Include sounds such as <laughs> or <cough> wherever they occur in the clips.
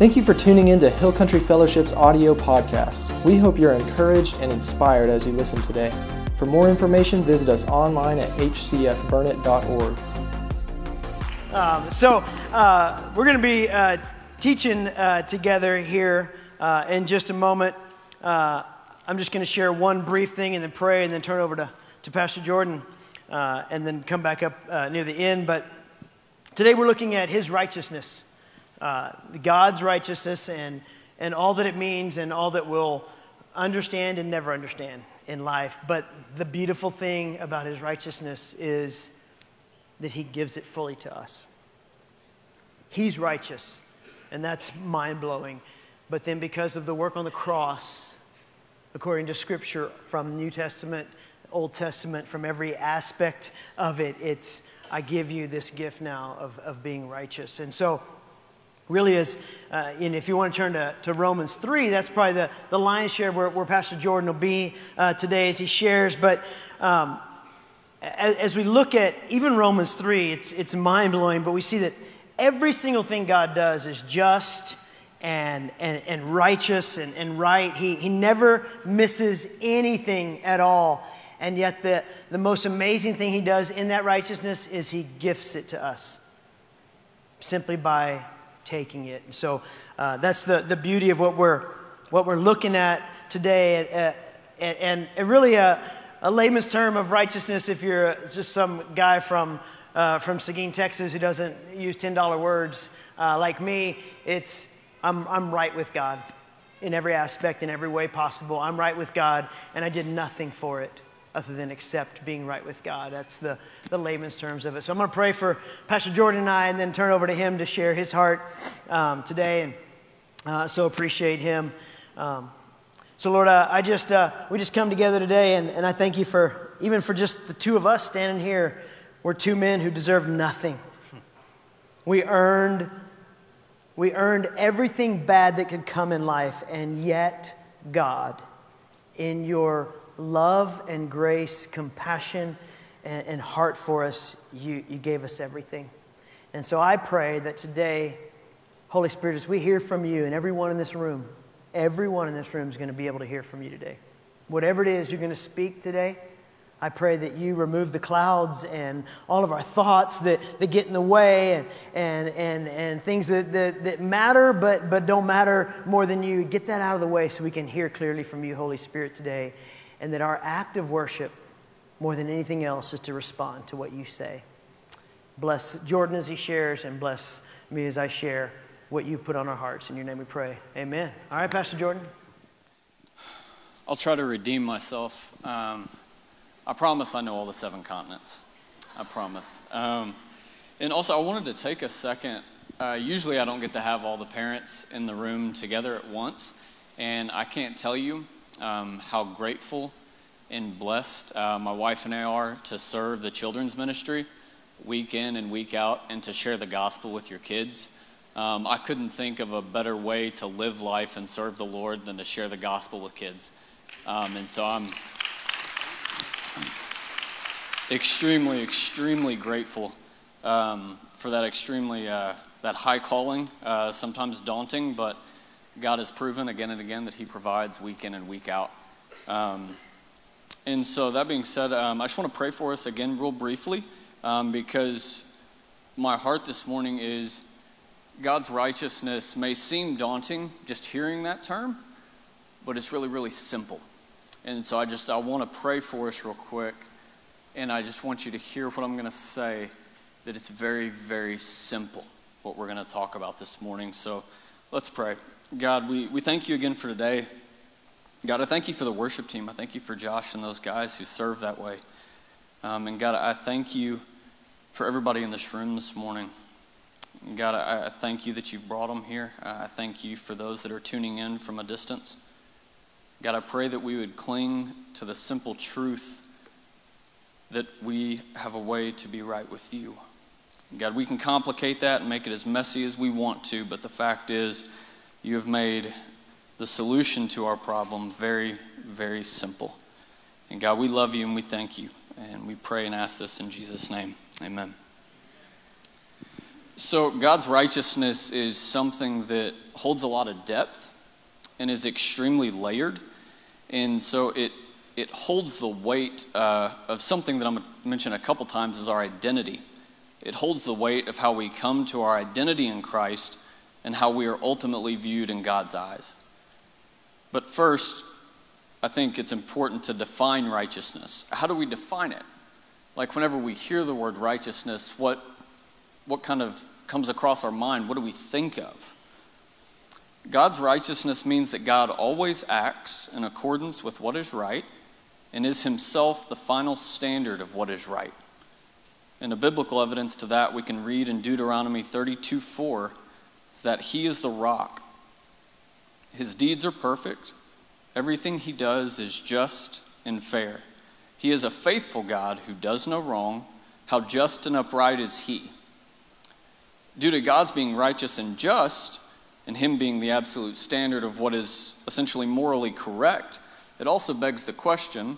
Thank you for tuning in to Hill Country Fellowship's audio podcast. We hope you're encouraged and inspired as you listen today. For more information, visit us online at hcfburnet.org. Um, so, uh, we're going to be uh, teaching uh, together here uh, in just a moment. Uh, I'm just going to share one brief thing and then pray and then turn over to, to Pastor Jordan uh, and then come back up near the end. But today we're looking at his righteousness uh, God's righteousness and, and all that it means and all that we'll understand and never understand in life. But the beautiful thing about his righteousness is that he gives it fully to us. He's righteous, and that's mind blowing. But then, because of the work on the cross, according to scripture from New Testament, Old Testament, from every aspect of it, it's I give you this gift now of, of being righteous. And so, really is, uh, and if you want to turn to, to Romans 3, that's probably the, the lion's share where, where Pastor Jordan will be uh, today as he shares. But um, as, as, we look at even Romans 3, it's, it's mind blowing, but we see that every single thing God does is just and, and, and righteous and, and right. He, he never misses anything at all. And yet, the, the most amazing thing he does in that righteousness is he gifts it to us simply by taking it. And so uh, that's the, the beauty of what we're, what we're looking at today. Uh, and, and, really a, a layman's term of righteousness if you're just some guy from, uh, from Seguin, Texas who doesn't use $10 words uh, like me, it's I'm, I'm right with God in every aspect, in every way possible. I'm right with God, and I did nothing for it other than accept being right with God. That's the, the layman's terms of it. So I'm going to pray for Pastor Jordan and I and then turn over to him to share his heart um, today. And uh, so appreciate him. Um, so, Lord, uh, I just, uh, we just come together today, and, and I thank you for, even for just the two of us standing here, we're two men who deserve nothing. We earned, we earned everything bad that could come in life, and yet, God, in your love and grace, compassion, and, and heart for us, you, you gave us everything. And so I pray that today, Holy Spirit, as we hear from you, and everyone in this room, everyone in this room is going to be able to hear from you today. Whatever it is you're going to speak today, I pray that you remove the clouds and all of our thoughts that, that get in the way and, and, and, and things that, that, that matter but, but don't matter more than you. Get that out of the way so we can hear clearly from you, Holy Spirit, today and that our act of worship, more than anything else, is to respond to what you say. Bless Jordan as he shares, and bless me as I share what you've put on our hearts. In your name we pray. Amen. All right, Pastor Jordan. I'll try to redeem myself. Um, I promise I know all the seven continents. I promise. Um, and also, I wanted to take a second. Uh, usually, I don't get to have all the parents in the room together at once. And I can't tell you um, how grateful and blessed uh, my wife and I are to serve the children's ministry week in and week out and to share the gospel with your kids. Um, I couldn't think of a better way to live life and serve the Lord than to share the gospel with kids. Um, and so I'm extremely, extremely grateful um, for that extremely, uh, that high calling, uh, sometimes daunting, but God has proven again and again that He provides week in and week out. Um, and so, that being said, um, I just want to pray for us again, real briefly, um, because my heart this morning is God's righteousness may seem daunting just hearing that term, but it's really, really simple. And so, I just I want to pray for us real quick, and I just want you to hear what I'm going to say. That it's very, very simple what we're going to talk about this morning. So, let's pray. God, we, we thank you again for today. God, I thank you for the worship team. I thank you for Josh and those guys who serve that way. Um, and God, I thank you for everybody in this room this morning. God, I, I, thank you that you've brought them here. I thank you for those that are tuning in from a distance. God, I pray that we would cling to the simple truth that we have a way to be right with you. God, we can complicate that and make it as messy as we want to, but the fact is, you have made the solution to our problem very, very simple. And God, we love you and we thank you. And we pray and ask this in Jesus' name. Amen. So, God's righteousness is something that holds a lot of depth and is extremely layered. And so, it, it holds the weight uh, of something that I'm going to mention a couple times is our identity. It holds the weight of how we come to our identity in Christ and how we are ultimately viewed in God's eyes. But first, I think it's important to define righteousness. How do we define it? Like, whenever we hear the word righteousness, what, what kind of comes across our mind? What do we think of? God's righteousness means that God always acts in accordance with what is right and is himself the final standard of what is right. And a biblical evidence to that we can read in Deuteronomy 32 4 is that he is the rock. His deeds are perfect, everything he does is just and fair. He is a faithful God who does no wrong. How just and upright is he? due to God's being righteous and just, and Him being the absolute standard of what is essentially morally correct, it also begs the question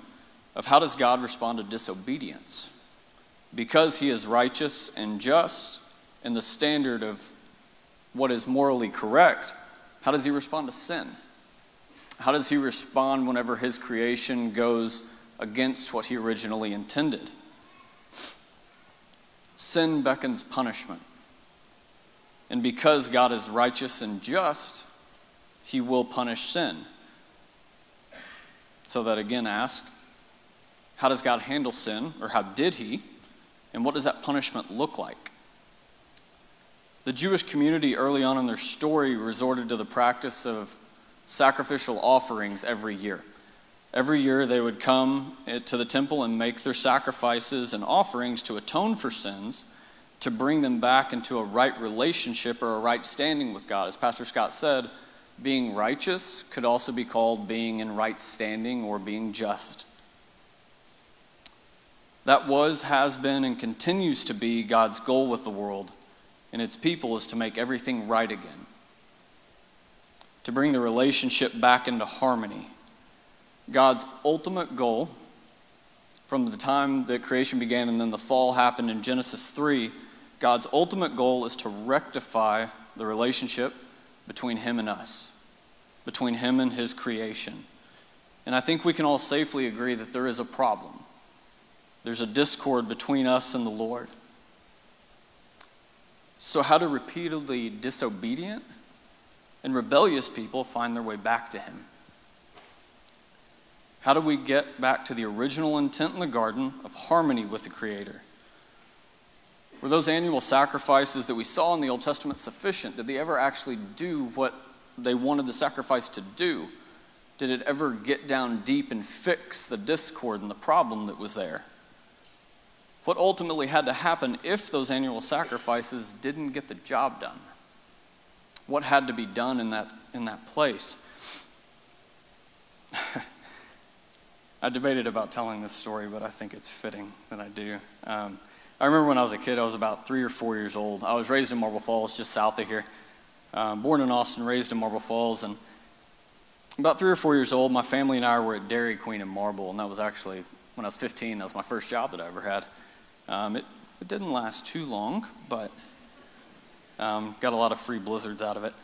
of how does God respond to disobedience? Because He is righteous and just, and the standard of what is morally correct, how does He respond to sin? How does He respond whenever His creation goes against what He originally intended? Sin beckons punishment. And because God is righteous and just, he will punish sin. So that again, ask how does God handle sin, or how did he? And what does that punishment look like? The Jewish community early on in their story resorted to the practice of sacrificial offerings every year. Every year they would come eh, to the temple and make their sacrifices and offerings to atone for sins to bring them back into a right relationship or a right standing with God. As Pastor Scott said, being righteous could also be called being in right standing or being just. That was, has been, and continues to be God's goal with the world and its people is to make everything right again, to bring the relationship back into harmony. God's ultimate goal from the time that creation began and then the fall happened in Genesis 3 God's ultimate goal is to rectify the relationship between Him and us, between Him and His creation. And I think we can all safely agree that there is a problem. There's a discord between us and the Lord. So, how do repeatedly disobedient and rebellious people find their way back to Him? How do we get back to the original intent in the garden of harmony with the Creator? Were those annual sacrifices that we saw in the Old Testament sufficient? Did they ever actually do what they wanted the sacrifice to do? Did it ever get down deep and fix the discord and the problem that was there? What ultimately had to happen if those annual sacrifices didn't get the job done? What had to be done in that, in that place? <laughs> I debated about telling this story, but I think it's fitting that I do. Um, I remember when I was a kid, I was about three or four years old. I was raised in Marble Falls, just south of here. Um, born in Austin, raised in Marble Falls. And about three or four years old, my family and I were at Dairy Queen in Marble. And that was actually, when I was 15, that was my first job that I ever had. Um, it, it didn't last too long, but um, got a lot of free blizzards out of it.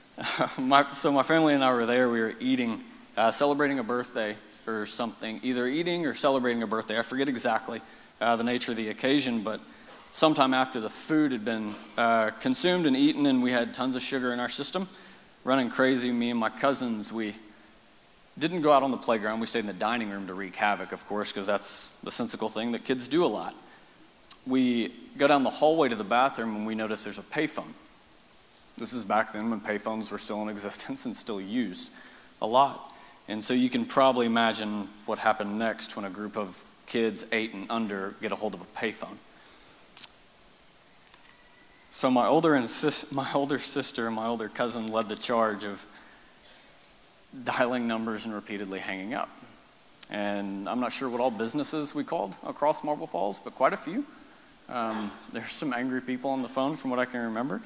<laughs> my, so my family and I were there. We were eating, uh, celebrating a birthday or something, either eating or celebrating a birthday. I forget exactly uh, the nature of the occasion, but sometime after the food had been uh, consumed and eaten and we had tons of sugar in our system, running crazy, me and my cousins, we didn't go out on the playground. We stayed in the dining room to wreak havoc, of course, because that's the sensical thing that kids do a lot. We go down the hallway to the bathroom and we notice there's a payphone. This is back then when payphones were still in <laughs> existence and still used a lot. And so you can probably imagine what happened next when a group of kids eight and under get a hold of a payphone. So my older, and <laughs> my older sister and my older cousin led the charge of dialing numbers and repeatedly hanging up. And I'm not sure what all businesses we called across Marble Falls, but quite a few. Um, there's some angry people on the phone from what I can remember.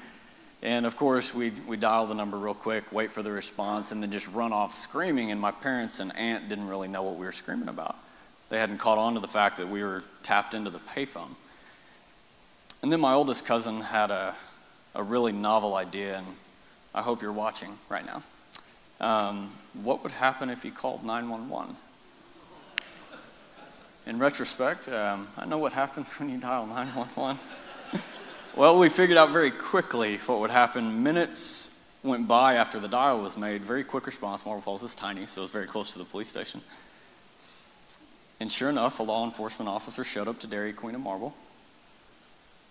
And of course, we we dial the number real quick, wait for the response, and then just run off screaming. And my parents and aunt didn't really know what we were screaming about. They hadn't caught on to the fact that we were tapped into the payphone. And then my oldest cousin had a, a really novel idea, and I hope you're watching right now. Um, what would happen if you called 911? In retrospect, um, I know what happens <laughs> when you dial 911. <laughs> well, we figured out very quickly what would happen. Minutes went by after the dial was made. Very quick response. Marble Falls is tiny, so it was very close to the police station. And sure enough, a law enforcement officer showed up to Dairy Queen and Marble.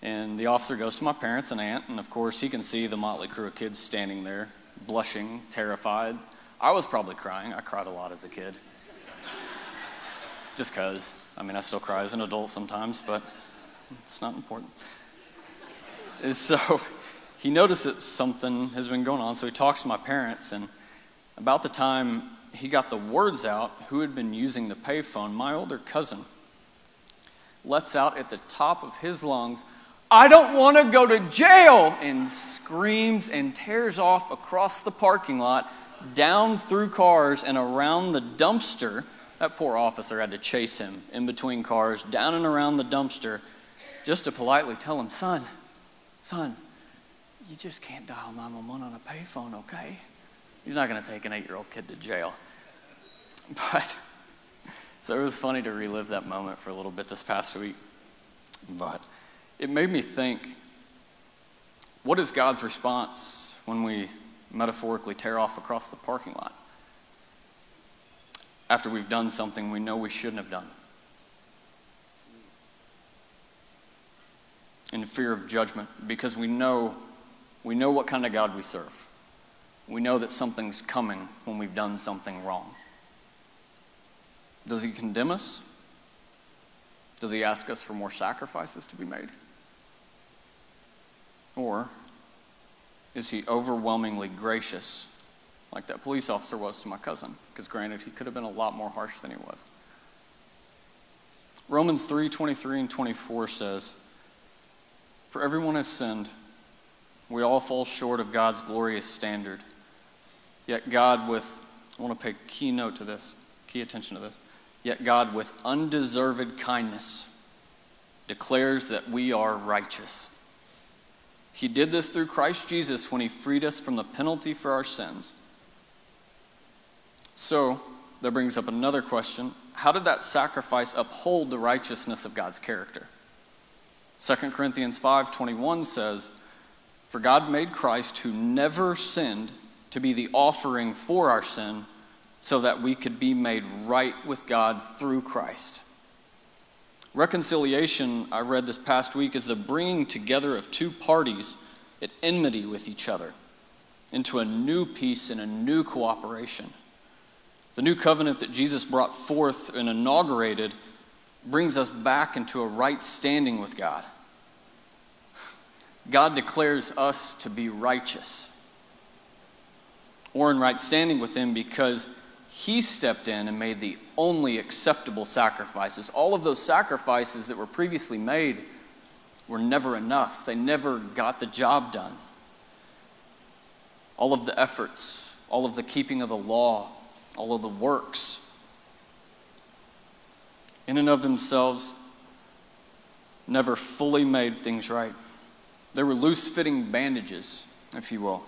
And the officer goes to my parents and aunt, and of course, he can see the motley crew of kids standing there, blushing, terrified. I was probably crying. I cried a lot as a kid. <laughs> Just because. I mean, I still cry as an adult sometimes, but it's not important. And so he notices something has been going on, so he talks to my parents, and about the time he got the words out who had been using the payphone, my older cousin lets out at the top of his lungs, I don't want to go to jail, and screams and tears off across the parking lot, down through cars and around the dumpster. That poor officer had to chase him in between cars, down and around the dumpster, just to politely tell him, Son, son, you just can't dial 911 on a payphone, okay? He's not going to take an eight year old kid to jail. <laughs> But, so it was funny to relive that moment for a little bit this past week. But it made me think what is God's response when we metaphorically tear off across the parking lot after we've done something we know we shouldn't have done? In fear of judgment, because we know we know what kind of God we serve. We know that something's coming when we've done something wrong. Does he condemn us? Does he ask us for more sacrifices to be made? Or is he overwhelmingly gracious, like that police officer was to my cousin? Because granted, he could have been a lot more harsh than he was. Romans 3 23 and 24 says, For everyone has sinned. We all fall short of God's glorious standard. Yet God, with, I want to pay key note to this, key attention to this. Yet God, with undeserved kindness, declares that we are righteous. He did this through Christ Jesus when he freed us from the penalty for our sins. So, that brings up another question. How did that sacrifice uphold the righteousness of God's character? 2 Corinthians 5:21 says, "For God made Christ who never sinned to be the offering for our sin so that we could be made right with God through Christ. Reconciliation, I read this past week, is the bringing together of two parties at enmity with each other into a new peace and a new cooperation. The new covenant that Jesus brought forth and inaugurated brings us back into a right standing with God. God declares us to be righteous or in right standing with Him because he stepped in and made the only acceptable sacrifices. All of those sacrifices that were previously made were never enough, they never got the job done. All of the efforts, all of the keeping of the law, all of the works, in and of themselves, never fully made things right. They were loose fitting bandages, if you will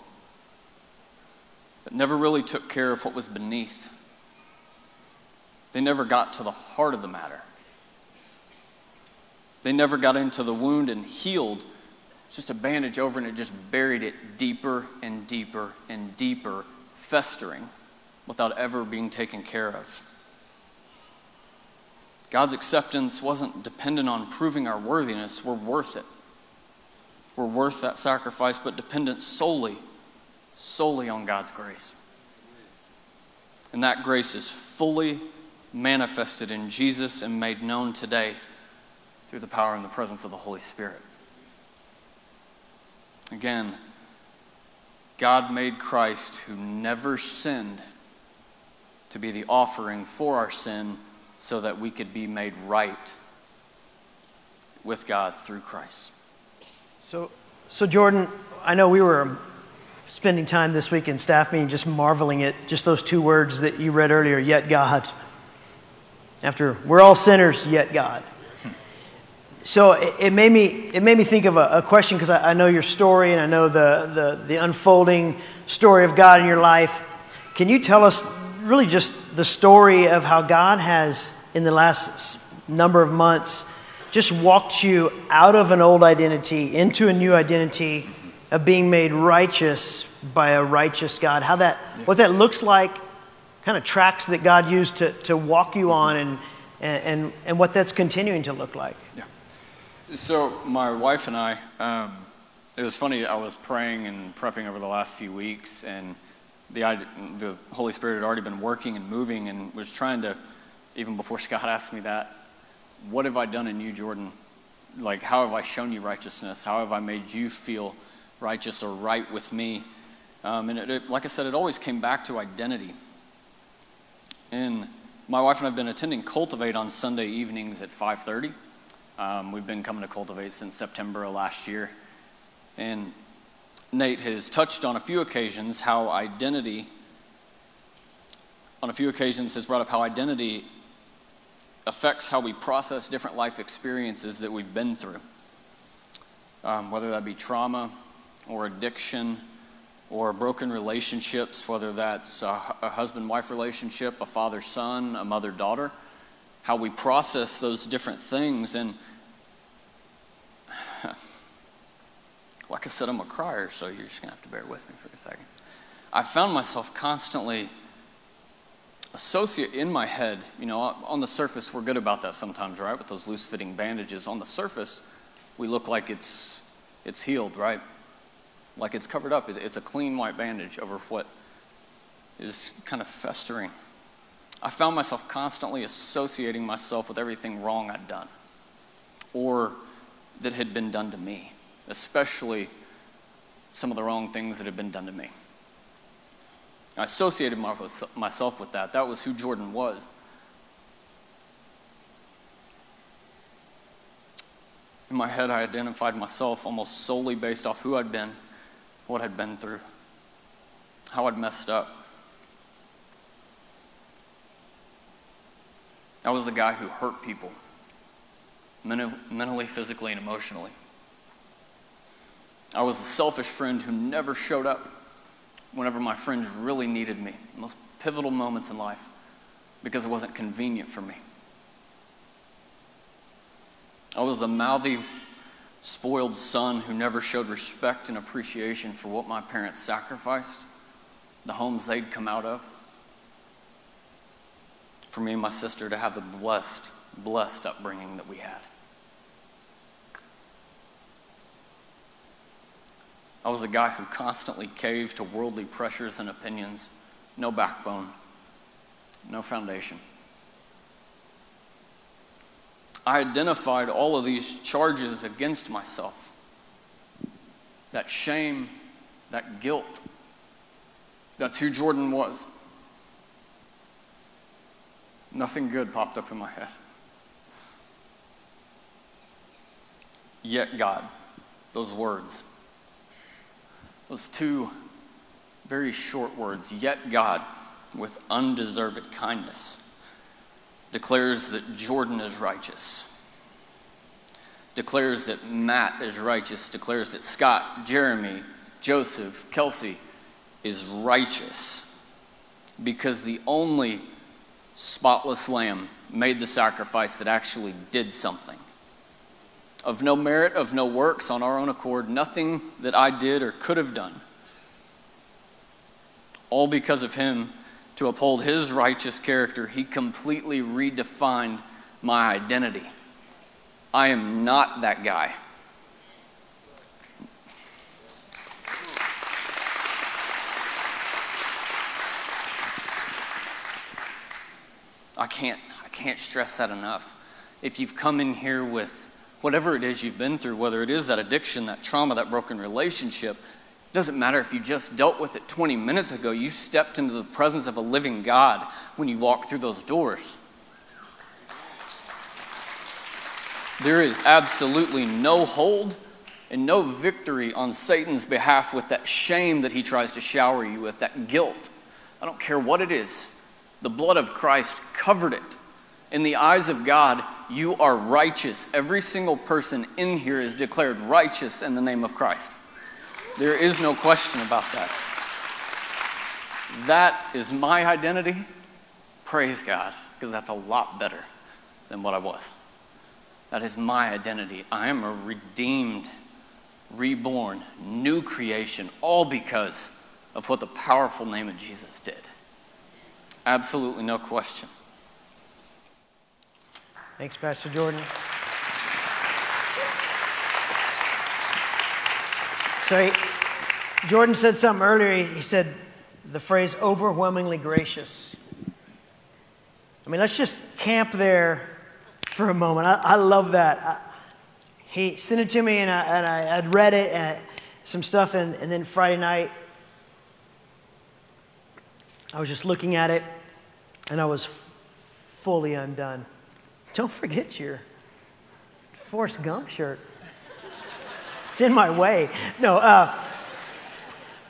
that never really took care of what was beneath. They never got to the heart of the matter. They never got into the wound and healed. It's just a bandage over and it just buried it deeper and deeper and deeper, festering without ever being taken care of. God's acceptance wasn't dependent on proving our worthiness. We're worth it. We're worth that sacrifice, but dependent solely solely on God's grace. And that grace is fully manifested in Jesus and made known today through the power and the presence of the Holy Spirit. Again, God made Christ, who never sinned, to be the offering for our sin so that we could be made right with God through Christ. So, so Jordan, I know we were spending time this week in staff meeting just marveling at just those two words that you read earlier, yet God. After we're all sinners, yet God. so it, it, made me it made me think of a, a question because I, I, know your story and I know the, the the unfolding story of God in your life. Can you tell us really just the story of how God has in the last number of months just walked you out of an old identity into a new identity of being made righteous by a righteous God? How that what that looks like, kind of tracks that God used to to walk you on and and, and what that's continuing to look like. Yeah. So, my wife and I, um, it was funny, I was praying and prepping over the last few weeks, and the, the Holy Spirit had already been working and moving and was trying to, even before <laughs> Scott asked me that, what have I done in you, Jordan? Like, how have I shown you righteousness? How have I made you feel righteous or right with me? Um, and it, it, like I said, it always came back to identity. And my wife and I have been attending Cultivate on Sunday evenings at 5:30. Um, we've been coming to Cultivate since September of last year. And Nate has touched on a few occasions how identity, on a few occasions, has brought up how identity affects how we process different life experiences that we've been through. Um, whether that be trauma or addiction or broken relationships, whether that's a, a husband wife relationship, a father son, a mother daughter how we process those different things. And like I said, I'm a crier, so you're just going to have to bear with me for a second. I found myself constantly associate in my head, you know, on the surface, we're good about that sometimes, right? With those loose fitting bandages. On the surface, we look like it's, it's healed, right? Like it's covered up. It's a clean white bandage over what is kind of festering. I found myself constantly associating myself with everything wrong I'd done or that had been done to me, especially some of the wrong things that had been done to me. I associated myself with that. That was who Jordan was. In my head, I identified myself almost solely based off who I'd been, what I'd been through, how I'd messed up. I was the guy who hurt people mentally, physically, and emotionally. I was the selfish friend who never showed up whenever my friends really needed me, most pivotal moments in life, because it wasn't convenient for me. I was the mouthy, spoiled son who never showed respect and appreciation for what my parents sacrificed, the homes they'd come out of for me and my sister to have the blessed, blessed upbringing that we had. I was the guy who constantly caved to worldly pressures and opinions, no backbone, no foundation. I identified all of these charges against myself that shame, that guilt. That's who Jordan was. Nothing good popped up in my head. Yet God, those words, those two very short words, yet God, with undeserved kindness, declares that Jordan is righteous, declares that Matt is righteous, declares that Scott, Jeremy, Joseph, Kelsey is righteous. Because the only spotless lamb made the sacrifice that actually did something. Of no merit, of no works on our own accord, nothing that I did or could have done. All because of him, to uphold his righteous character, he completely redefined my identity. I am not that guy. I can't, I can't stress that enough. If you've come in here with whatever it is you've been through, whether it is that addiction, that trauma, that broken relationship, it doesn't matter if you just dealt with it 20 minutes ago, you stepped into the presence of a living God when you walk through those doors. There is absolutely no hold and no victory on Satan's behalf with that shame that he tries to shower you with, that guilt. I don't care what it is. The blood of Christ covered it, In the eyes of God, you are righteous. Every single person in here is declared righteous in the name of Christ. There is no question about that. That is my identity. Praise God, because that's a lot better than what I was. That is my identity. I am a redeemed, reborn, new creation, all because of what the powerful name of Jesus did. Absolutely no question. Thanks, Pastor Jordan. So, he, Jordan said something earlier. He said the phrase overwhelmingly gracious. I mean, let's just camp there for a moment. I, I love that. I, he sent it to me, and I, and I would read it, and some stuff, and, and then Friday night, I was just looking at it, and I was fully undone. Don't forget your Forrest Gump shirt. It's in my way. No, uh,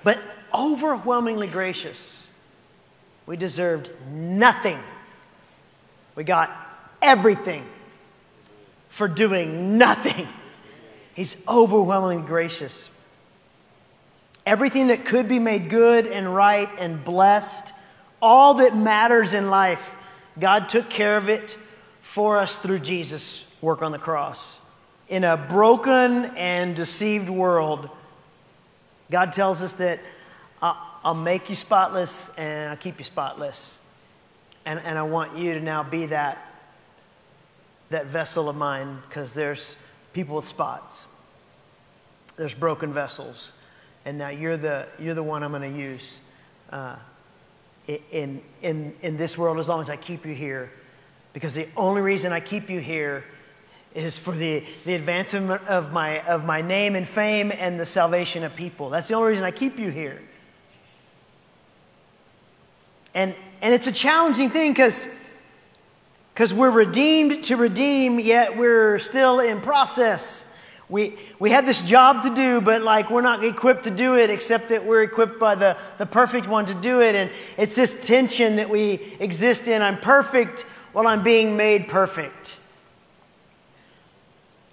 but overwhelmingly gracious. We deserved nothing. We got everything for doing nothing. He's overwhelmingly gracious. Everything that could be made good and right and blessed, all that matters in life, God took care of it for us through Jesus' work on the cross. In a broken and deceived world, God tells us that I'll make you spotless and I'll keep you spotless. And, and I want you to now be that, that vessel of mine because there's people with spots, there's broken vessels. And now you're the, you're the one I'm going to use uh, in, in, in this world as long as I keep you here. Because the only reason I keep you here is for the, the advancement of my, of my name and fame and the salvation of people. That's the only reason I keep you here. And, and it's a challenging thing because we're redeemed to redeem, yet we're still in process. We, we have this job to do, but like we're not equipped to do it, except that we're equipped by the, the perfect one to do it. And it's this tension that we exist in. I'm perfect while I'm being made perfect.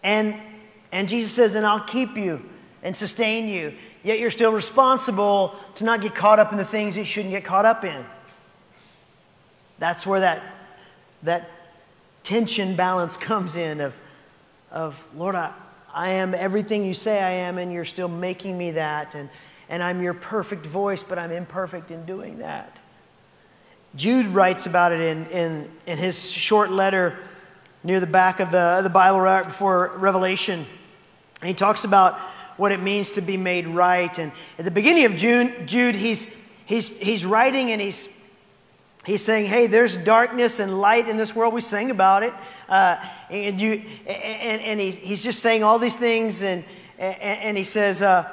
And, and Jesus says, and I'll keep you and sustain you. Yet you're still responsible to not get caught up in the things you shouldn't get caught up in. That's where that, that tension balance <laughs> comes in of, of Lord, I, I am everything you say I am, and you're still making me that. And, and I'm your perfect voice, but I'm imperfect in doing that. Jude writes about it in, in, in his short letter near the back of the, the Bible right before Revelation. And he talks about what it means to be made right. And at the beginning of June, Jude, he's, he's, he's writing and he's, He's saying, hey, there's darkness and light in this world. We sing about it. Uh, and you, and, and he's, he's just saying all these things. And, and, and he says, uh,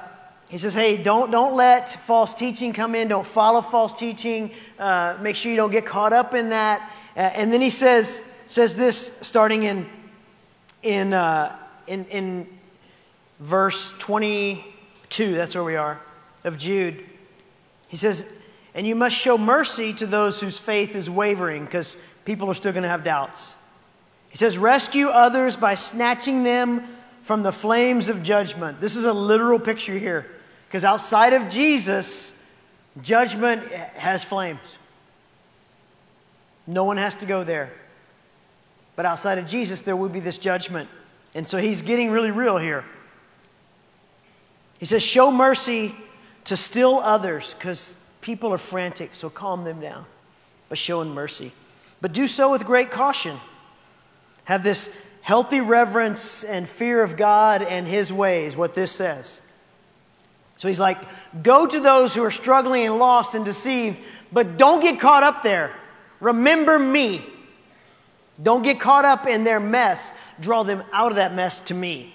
he says, hey, don't, don't let false teaching come in. Don't follow false teaching. Uh, make sure you don't get caught up in that. Uh, and then he says, says this starting in, in, uh, in, in verse 22. That's where we are of Jude. He says, and you must show mercy to those whose faith is wavering because people are still going to have doubts. He says, Rescue others by snatching them from the flames of judgment. This is a literal picture here because outside of Jesus, judgment has flames. No one has to go there. But outside of Jesus, there will be this judgment. And so he's getting really real here. He says, Show mercy to still others because People are frantic, so calm them down by showing mercy. But do so with great caution. Have this healthy reverence and fear of God and His ways, what this says. So he's like, go to those who are struggling and lost and deceived, but don't get caught up there. Remember me. Don't get caught up in their mess. Draw them out of that mess to me.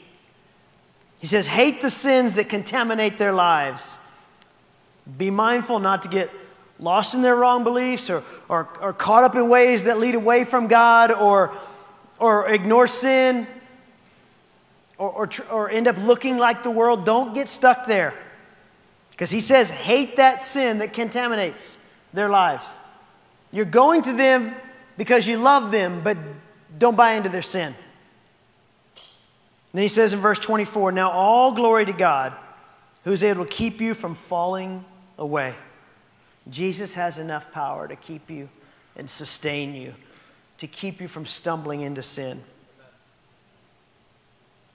He says, hate the sins that contaminate their lives be mindful not to get lost in their wrong beliefs or, or, or caught up in ways that lead away from God or, or ignore sin or, or, or end up looking like the world. Don't get stuck there. Because he says, hate that sin that contaminates their lives. You're going to them because you love them, but don't buy into their sin. then he says in verse 24 Now all glory to God, who's able to keep you from falling away. Jesus has enough power to keep you and sustain you, to keep you from stumbling into sin.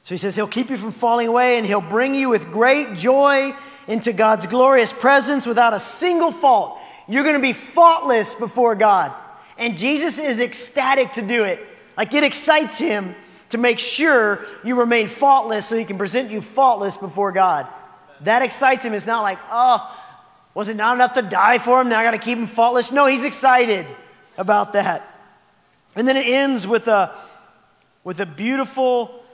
So he says he'll keep you from falling away and he'll bring you with great joy into God's glorious presence without a single fault. You're going to be faultless before God. And Jesus is ecstatic to do it. Like it excites him to make sure you remain faultless so he can present you faultless before God. That excites him. It's not like, oh, was it not enough to die for him? Now I got to keep him faultless. No, he's excited about that. And then it ends with a, with a beautiful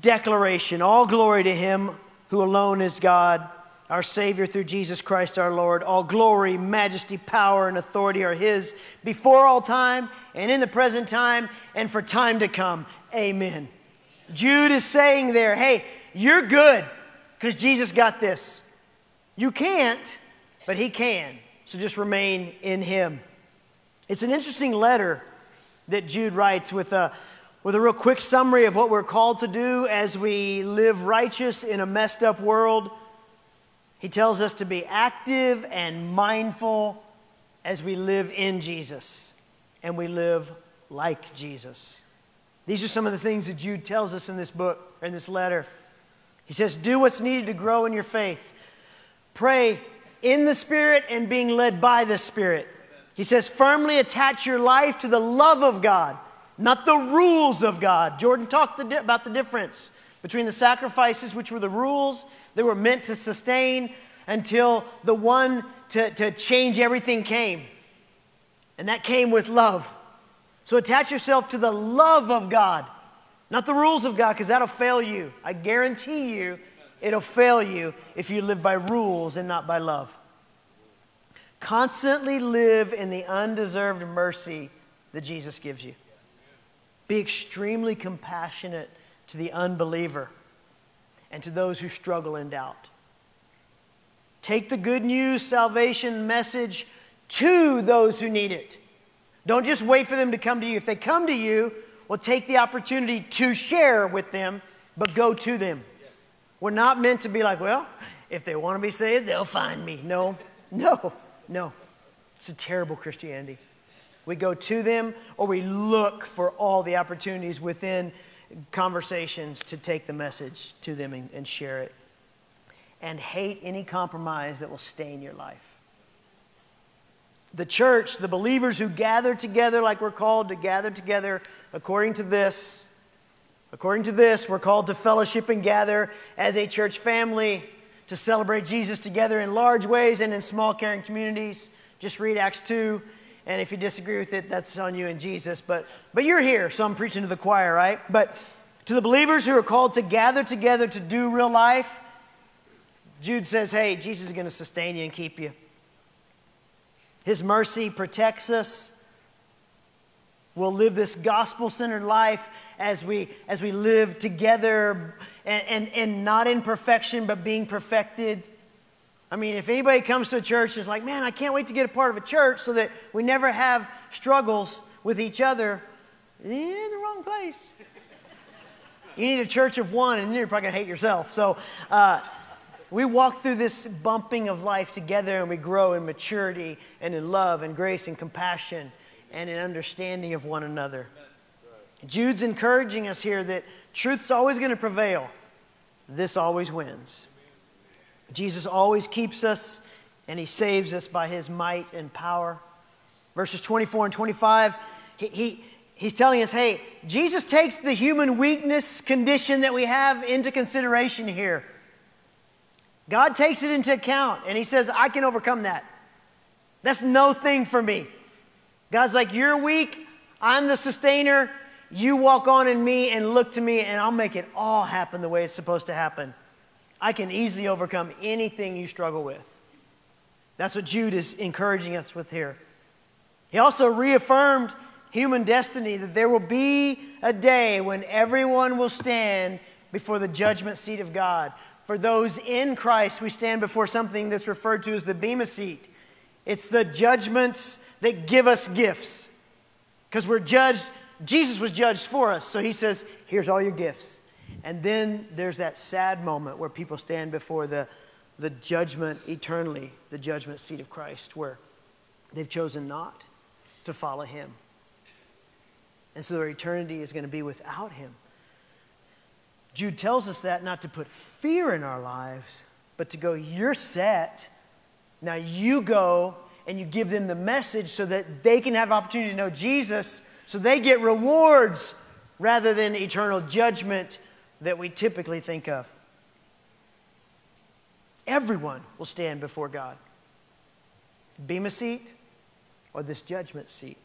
declaration All glory to him who alone is God, our Savior through Jesus Christ our Lord. All glory, majesty, power, and authority are his before all time and in the present time and for time to come. Amen. Jude is saying there, hey, you're good because Jesus got this. You can't, but he can. So just remain in him. It's an interesting letter that Jude writes with a with a real quick summary of what we're called to do as we live righteous in a messed up world. He tells us to be active and mindful as we live in Jesus and we live like Jesus. These are some of the things that Jude tells us in this book, in this letter. He says, Do what's needed to grow in your faith. Pray in the Spirit and being led by the Spirit. He says, Firmly attach your life to the love of God not the rules of God. Jordan talked about the difference between the sacrifices, which were the rules that were meant to sustain until the one to, to change everything came. And that came with love. So attach yourself to the love of God, not the rules of God, because that'll fail you. I guarantee you it'll fail you if you live by rules and not by love. Constantly live in the undeserved mercy that Jesus gives you. Be extremely compassionate to the unbeliever and to those who struggle in doubt. Take the good news salvation message to those who need it. Don't just wait for them to come to you. If they come to you, well, take the opportunity to share with them, but go to them. Yes. We're not meant to be like, well, if they want to be saved, they'll find me. No, no, no. It's a terrible Christianity. We go to them or we look for all the opportunities within conversations to take the message to them and, and share it. And hate any compromise that will stain your life. The church, the believers who gather together like we're called to gather together according to this, according to this, we're called to fellowship and gather as a church family to celebrate Jesus together in large ways and in small caring communities. Just read Acts 2 and if you disagree with it, that's on you and Jesus. But, but you're here, so I'm preaching to the choir, right? But to the believers who are called to gather together to do real life, Jude says, hey, Jesus is going to sustain you and keep you. His mercy protects us. We'll live this gospel centered life as we, as we live together and, and, and not in perfection, but being perfected. I mean, if anybody comes to a church and is like, man, I can't wait to get a part of a church so that we never have struggles with each other, you're in the wrong place. You need a church of one, and you're probably going to hate yourself. So, uh, we walk through this bumping of life together and we grow in maturity and in love and grace and compassion and in understanding of one another. Jude's encouraging us here that truth's always going to prevail. This always wins. Jesus always keeps us and he saves us by his might and power. Verses 24 and 25, he, he, he's telling us hey, Jesus takes the human weakness condition that we have into consideration here. God takes it into account and he says, I can overcome that. That's no thing for me. God's like, You're weak, I'm the sustainer. You walk on in me and look to me, and I'll make it all happen the way it's supposed to happen. I can easily overcome anything you struggle with. That's what Jude is encouraging us with here. He also reaffirmed human destiny that there will be a day when everyone will stand before the judgment seat of God. For those in Christ, we stand before something that's referred to as the Bema seat. It's the judgments that give us gifts. Because we're judged, Jesus was judged for us. So he says, Here's all your gifts. And then there's that sad moment where people stand before the, the judgment eternally, the judgment seat of Christ, where they've chosen not to follow him. And so their eternity is going to be without him. Jude tells us that not to put fear in our lives, but to go, You're set. Now you go and you give them the message so that they can have opportunity to know Jesus, so they get rewards rather than eternal judgment that we typically think of. Everyone will stand before God. Bema seat or this judgment seat.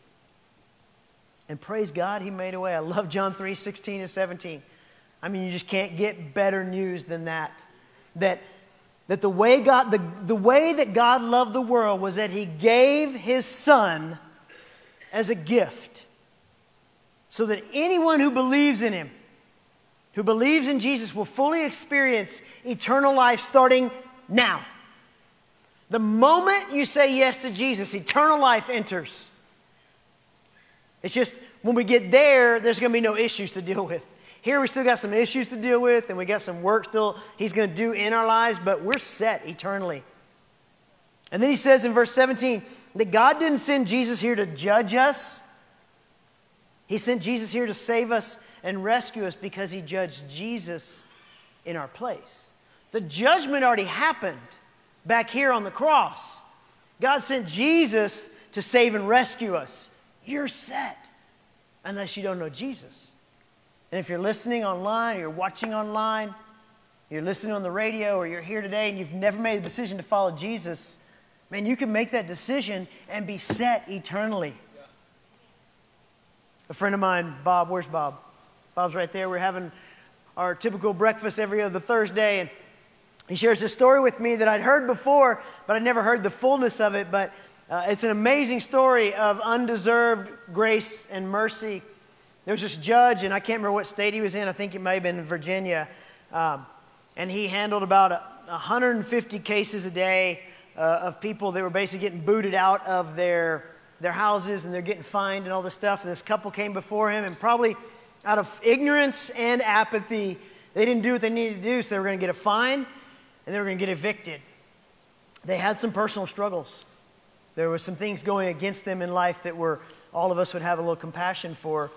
And praise God, He made a way. I love John 3 16 and 17. I mean, you just can't get better news than that. That, that the, way God, the, the way that God loved the world was that He gave His Son as a gift so that anyone who believes in Him, who believes in Jesus, will fully experience eternal life starting now. The moment you say yes to Jesus, eternal life enters. It's just when we get there, there's going to be no issues to deal with. Here we still got some issues to deal with, and we got some work still He's going to do in our lives, but we're set eternally. And then He says in verse 17 that God didn't send Jesus here to judge us, He sent Jesus here to save us and rescue us because He judged Jesus in our place. The judgment already happened back here on the cross. God sent Jesus to save and rescue us. You're set unless you don't know Jesus. And if you're listening online or you're watching online, you're listening on the radio or you're here today and you've never made the decision to follow Jesus, man, you can make that decision and be set eternally. A friend of mine, Bob, where's Bob? Bob's right there. We're having our typical breakfast every other Thursday, and he shares this story with me that I'd heard before, but I'd never heard the fullness of it. But uh, it's an amazing story of undeserved grace and mercy. There was this judge, and I can't remember what state he was in. I think it may have been Virginia. Um, and he handled about 150 cases a day uh, of people that were basically getting booted out of their, their houses and they're getting fined and all this stuff. And this couple came before him, and probably out of ignorance and apathy, they didn't do what they needed to do, so they were going to get a fine and they were going to get evicted. They had some personal struggles. There were some things going against them in life that were all of us would have a little compassion for,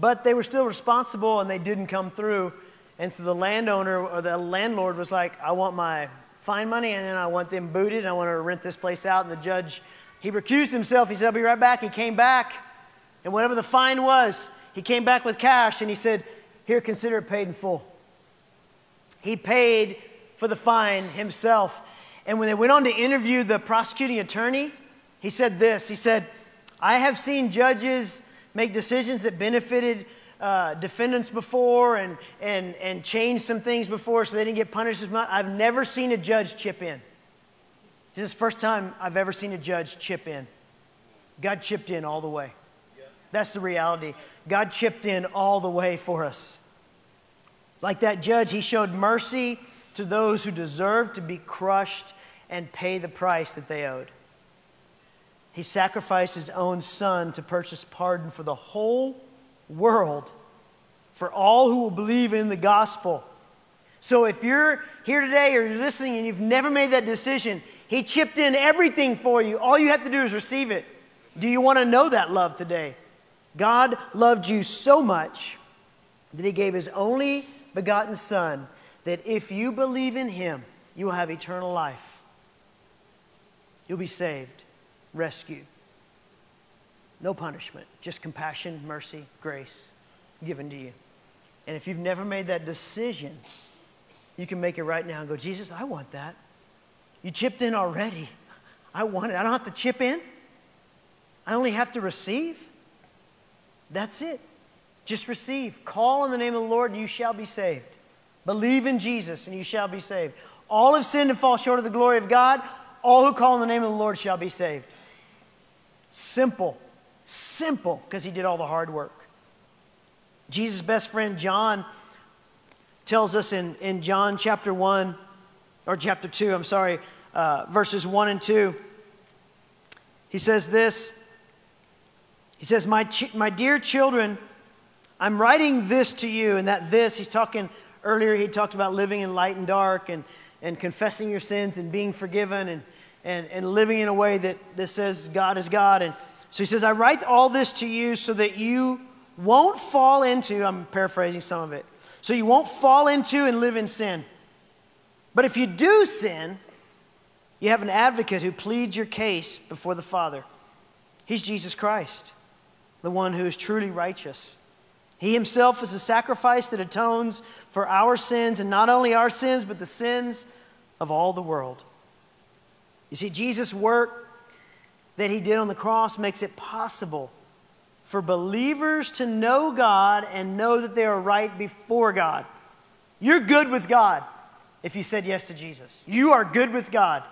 but they were still responsible and they didn't come through. And so the landowner or the landlord was like, I want my fine money and then I want them booted and I want to rent this place out. And the judge, he recused himself. He said, I'll be right back. He came back. And whatever the fine was, he came back with cash and he said, Here, consider it paid in full. He paid for the fine himself. And when they went on to interview the prosecuting attorney, he said this He said, I have seen judges make decisions that benefited uh, defendants before and, and, and changed some things before so they didn't get punished as much. I've never seen a judge chip in. This is the first time I've ever seen a judge chip in. God chipped in all the way. That's the reality. God chipped in all the way for us. Like that judge, he showed mercy to those who deserved to be crushed and pay the price that they owed. He sacrificed his own son to purchase pardon for the whole world, for all who will believe in the gospel. So if you're here today or you're listening and you've never made that decision, he chipped in everything for you. All you have to do is receive it. Do you want to know that love today? God loved you so much that he gave his only begotten son that if you believe in him, you will have eternal life. You'll be saved, rescued. No punishment, just compassion, mercy, grace given to you. And if you've never made that decision, you can make it right now and go, Jesus, I want that. You chipped in already. I want it. I don't have to chip in. I only have to receive. That's it. Just receive. Call on the name of the Lord and you shall be saved. Believe in Jesus and you shall be saved. All have sinned and fall short of the glory of God. All who call on the name of the Lord shall be saved. Simple. Simple, because he did all the hard work. Jesus' best friend John tells us in, in John chapter 1, or chapter 2, I'm sorry, uh, verses 1 and 2. He says this He says, My, ch- my dear children, I'm writing this to you, and that this, he's talking earlier, he talked about living in light and dark and, and confessing your sins and being forgiven and, and, and living in a way that, that says God is God. And so he says, I write all this to you so that you won't fall into, I'm paraphrasing some of it, so you won't fall into and live in sin. But if you do sin, you have an advocate who pleads your case before the Father. He's Jesus Christ, the one who is truly righteous. He himself is a sacrifice that atones for our sins, and not only our sins, but the sins of all the world. You see, Jesus' work that he did on the cross makes it possible for believers to know God and know that they are right before God. You're good with God if you said yes to Jesus. You are good with God.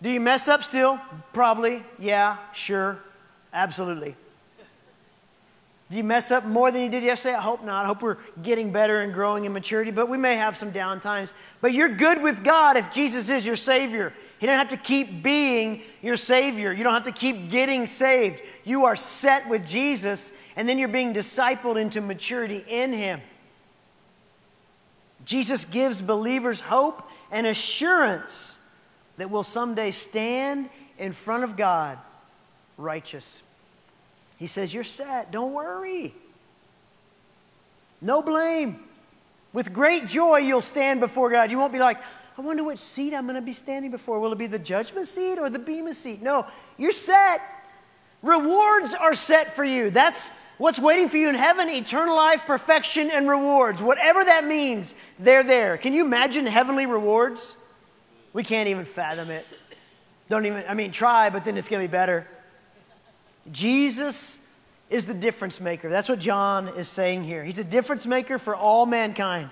Do you mess up still? Probably. Yeah, sure. Absolutely. Do you mess up more than you did yesterday? I hope not. I hope we're getting better and growing in maturity, but we may have some down times. But you're good with God if Jesus is your Savior. He doesn't have to keep being your Savior. You don't have to keep getting saved. You are set with Jesus, and then you're being discipled into maturity in Him. Jesus gives believers hope and assurance that will someday stand in front of God righteous. He says, You're set. Don't worry. No blame. With great joy, you'll stand before God. You won't be like, I wonder which seat I'm going to be standing before. Will it be the judgment seat or the Bema seat? No, you're set. Rewards are set for you. That's what's waiting for you in heaven eternal life, perfection, and rewards. Whatever that means, they're there. Can you imagine heavenly rewards? We can't even fathom it. Don't even, I mean, try, but then it's going to be better. Jesus is the difference maker. That's what John is saying here. He's a difference maker for all mankind.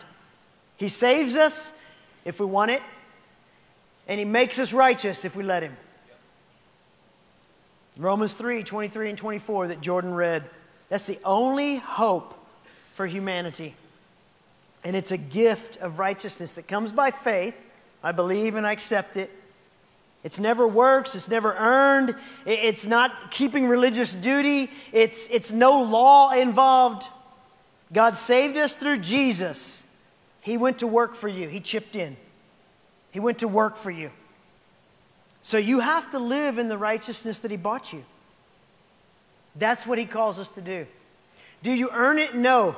He saves us if we want it, and He makes us righteous if we let Him. Romans 3 23 and 24 that Jordan read. That's the only hope for humanity. And it's a gift of righteousness that comes by faith. I believe and I accept it. It's never works, it's never earned, it's not keeping religious duty, it's, it's no law involved. God saved us through Jesus. He went to work for you, He chipped in. He went to work for you. So you have to live in the righteousness that He bought you. That's what He calls us to do. Do you earn it? No.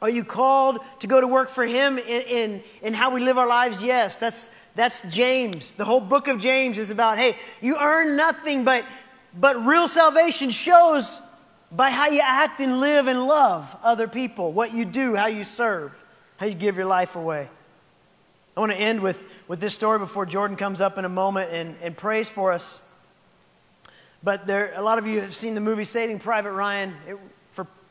Are you called to go to work for Him in, in, in how we live our lives? Yes. That's, that's James. The whole book of James is about hey, you earn nothing, but, but real salvation shows by how you act and live and love other people, what you do, how you serve, how you give your life away. I want to end with, with this story before Jordan comes up in a moment and, and prays for us. But there, a lot of you have seen the movie Saving Private Ryan. It,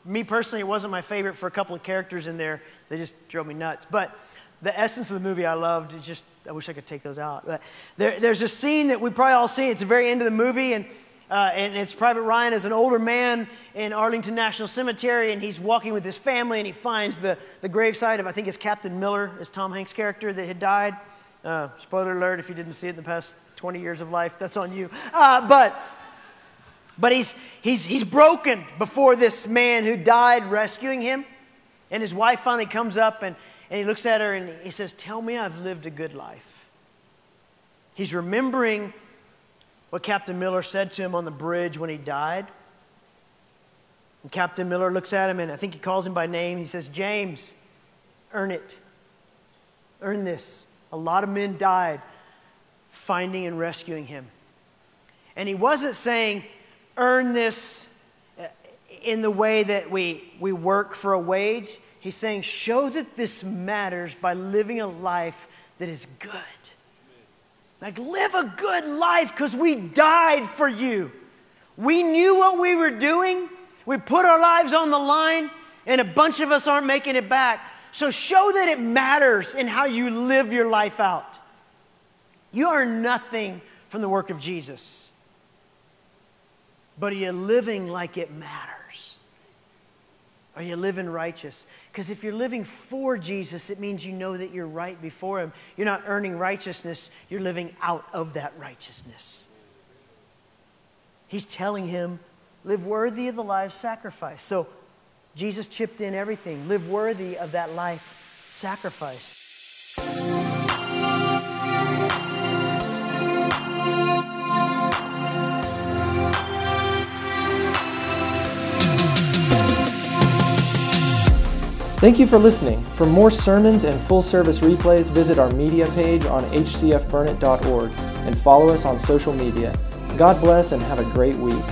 me personally, it wasn't my favorite for a couple of characters in there. They just drove me nuts. But the essence of the movie I loved. It's just, I wish I could take those out. But there, there's a scene that we probably all see. It's the very end of the movie, and, uh, and it's Private Ryan as an older man in Arlington National Cemetery, and he's walking with his family, and he finds the, the gravesite of, I think it's Captain Miller, is Tom Hanks' character that had died. Uh, spoiler alert if you didn't see it in the past 20 years of life, that's on you. Uh, but but he's, he's, he's broken before this man who died rescuing him. And his wife finally comes up and, and he looks at her and he says, Tell me I've lived a good life. He's remembering what Captain Miller said to him on the bridge when he died. And Captain Miller looks at him and I think he calls him by name. He says, James, earn it. Earn this. A lot of men died finding and rescuing him. And he wasn't saying, earn this uh, in the way that we, we work for a wage. He's saying, show that this matters by living a life that is good. Like, live a good life because we died for you. We knew what we were doing. We put our lives on the line, and a bunch of us aren't making it back. So, show that it matters in how you live your life out. You are nothing from the work of Jesus, but are you living like it matters? Are you living righteous? Because if you're living for Jesus, it means you know that you're right before Him. You're not earning righteousness, you're living out of that righteousness. He's telling him live worthy of the life sacrificed. So Jesus chipped in everything. Live worthy of that life sacrificed. Thank you for listening. For more sermons and full service replays, visit our media page on hcfburnet.org and follow us on social media. God bless and have a great week.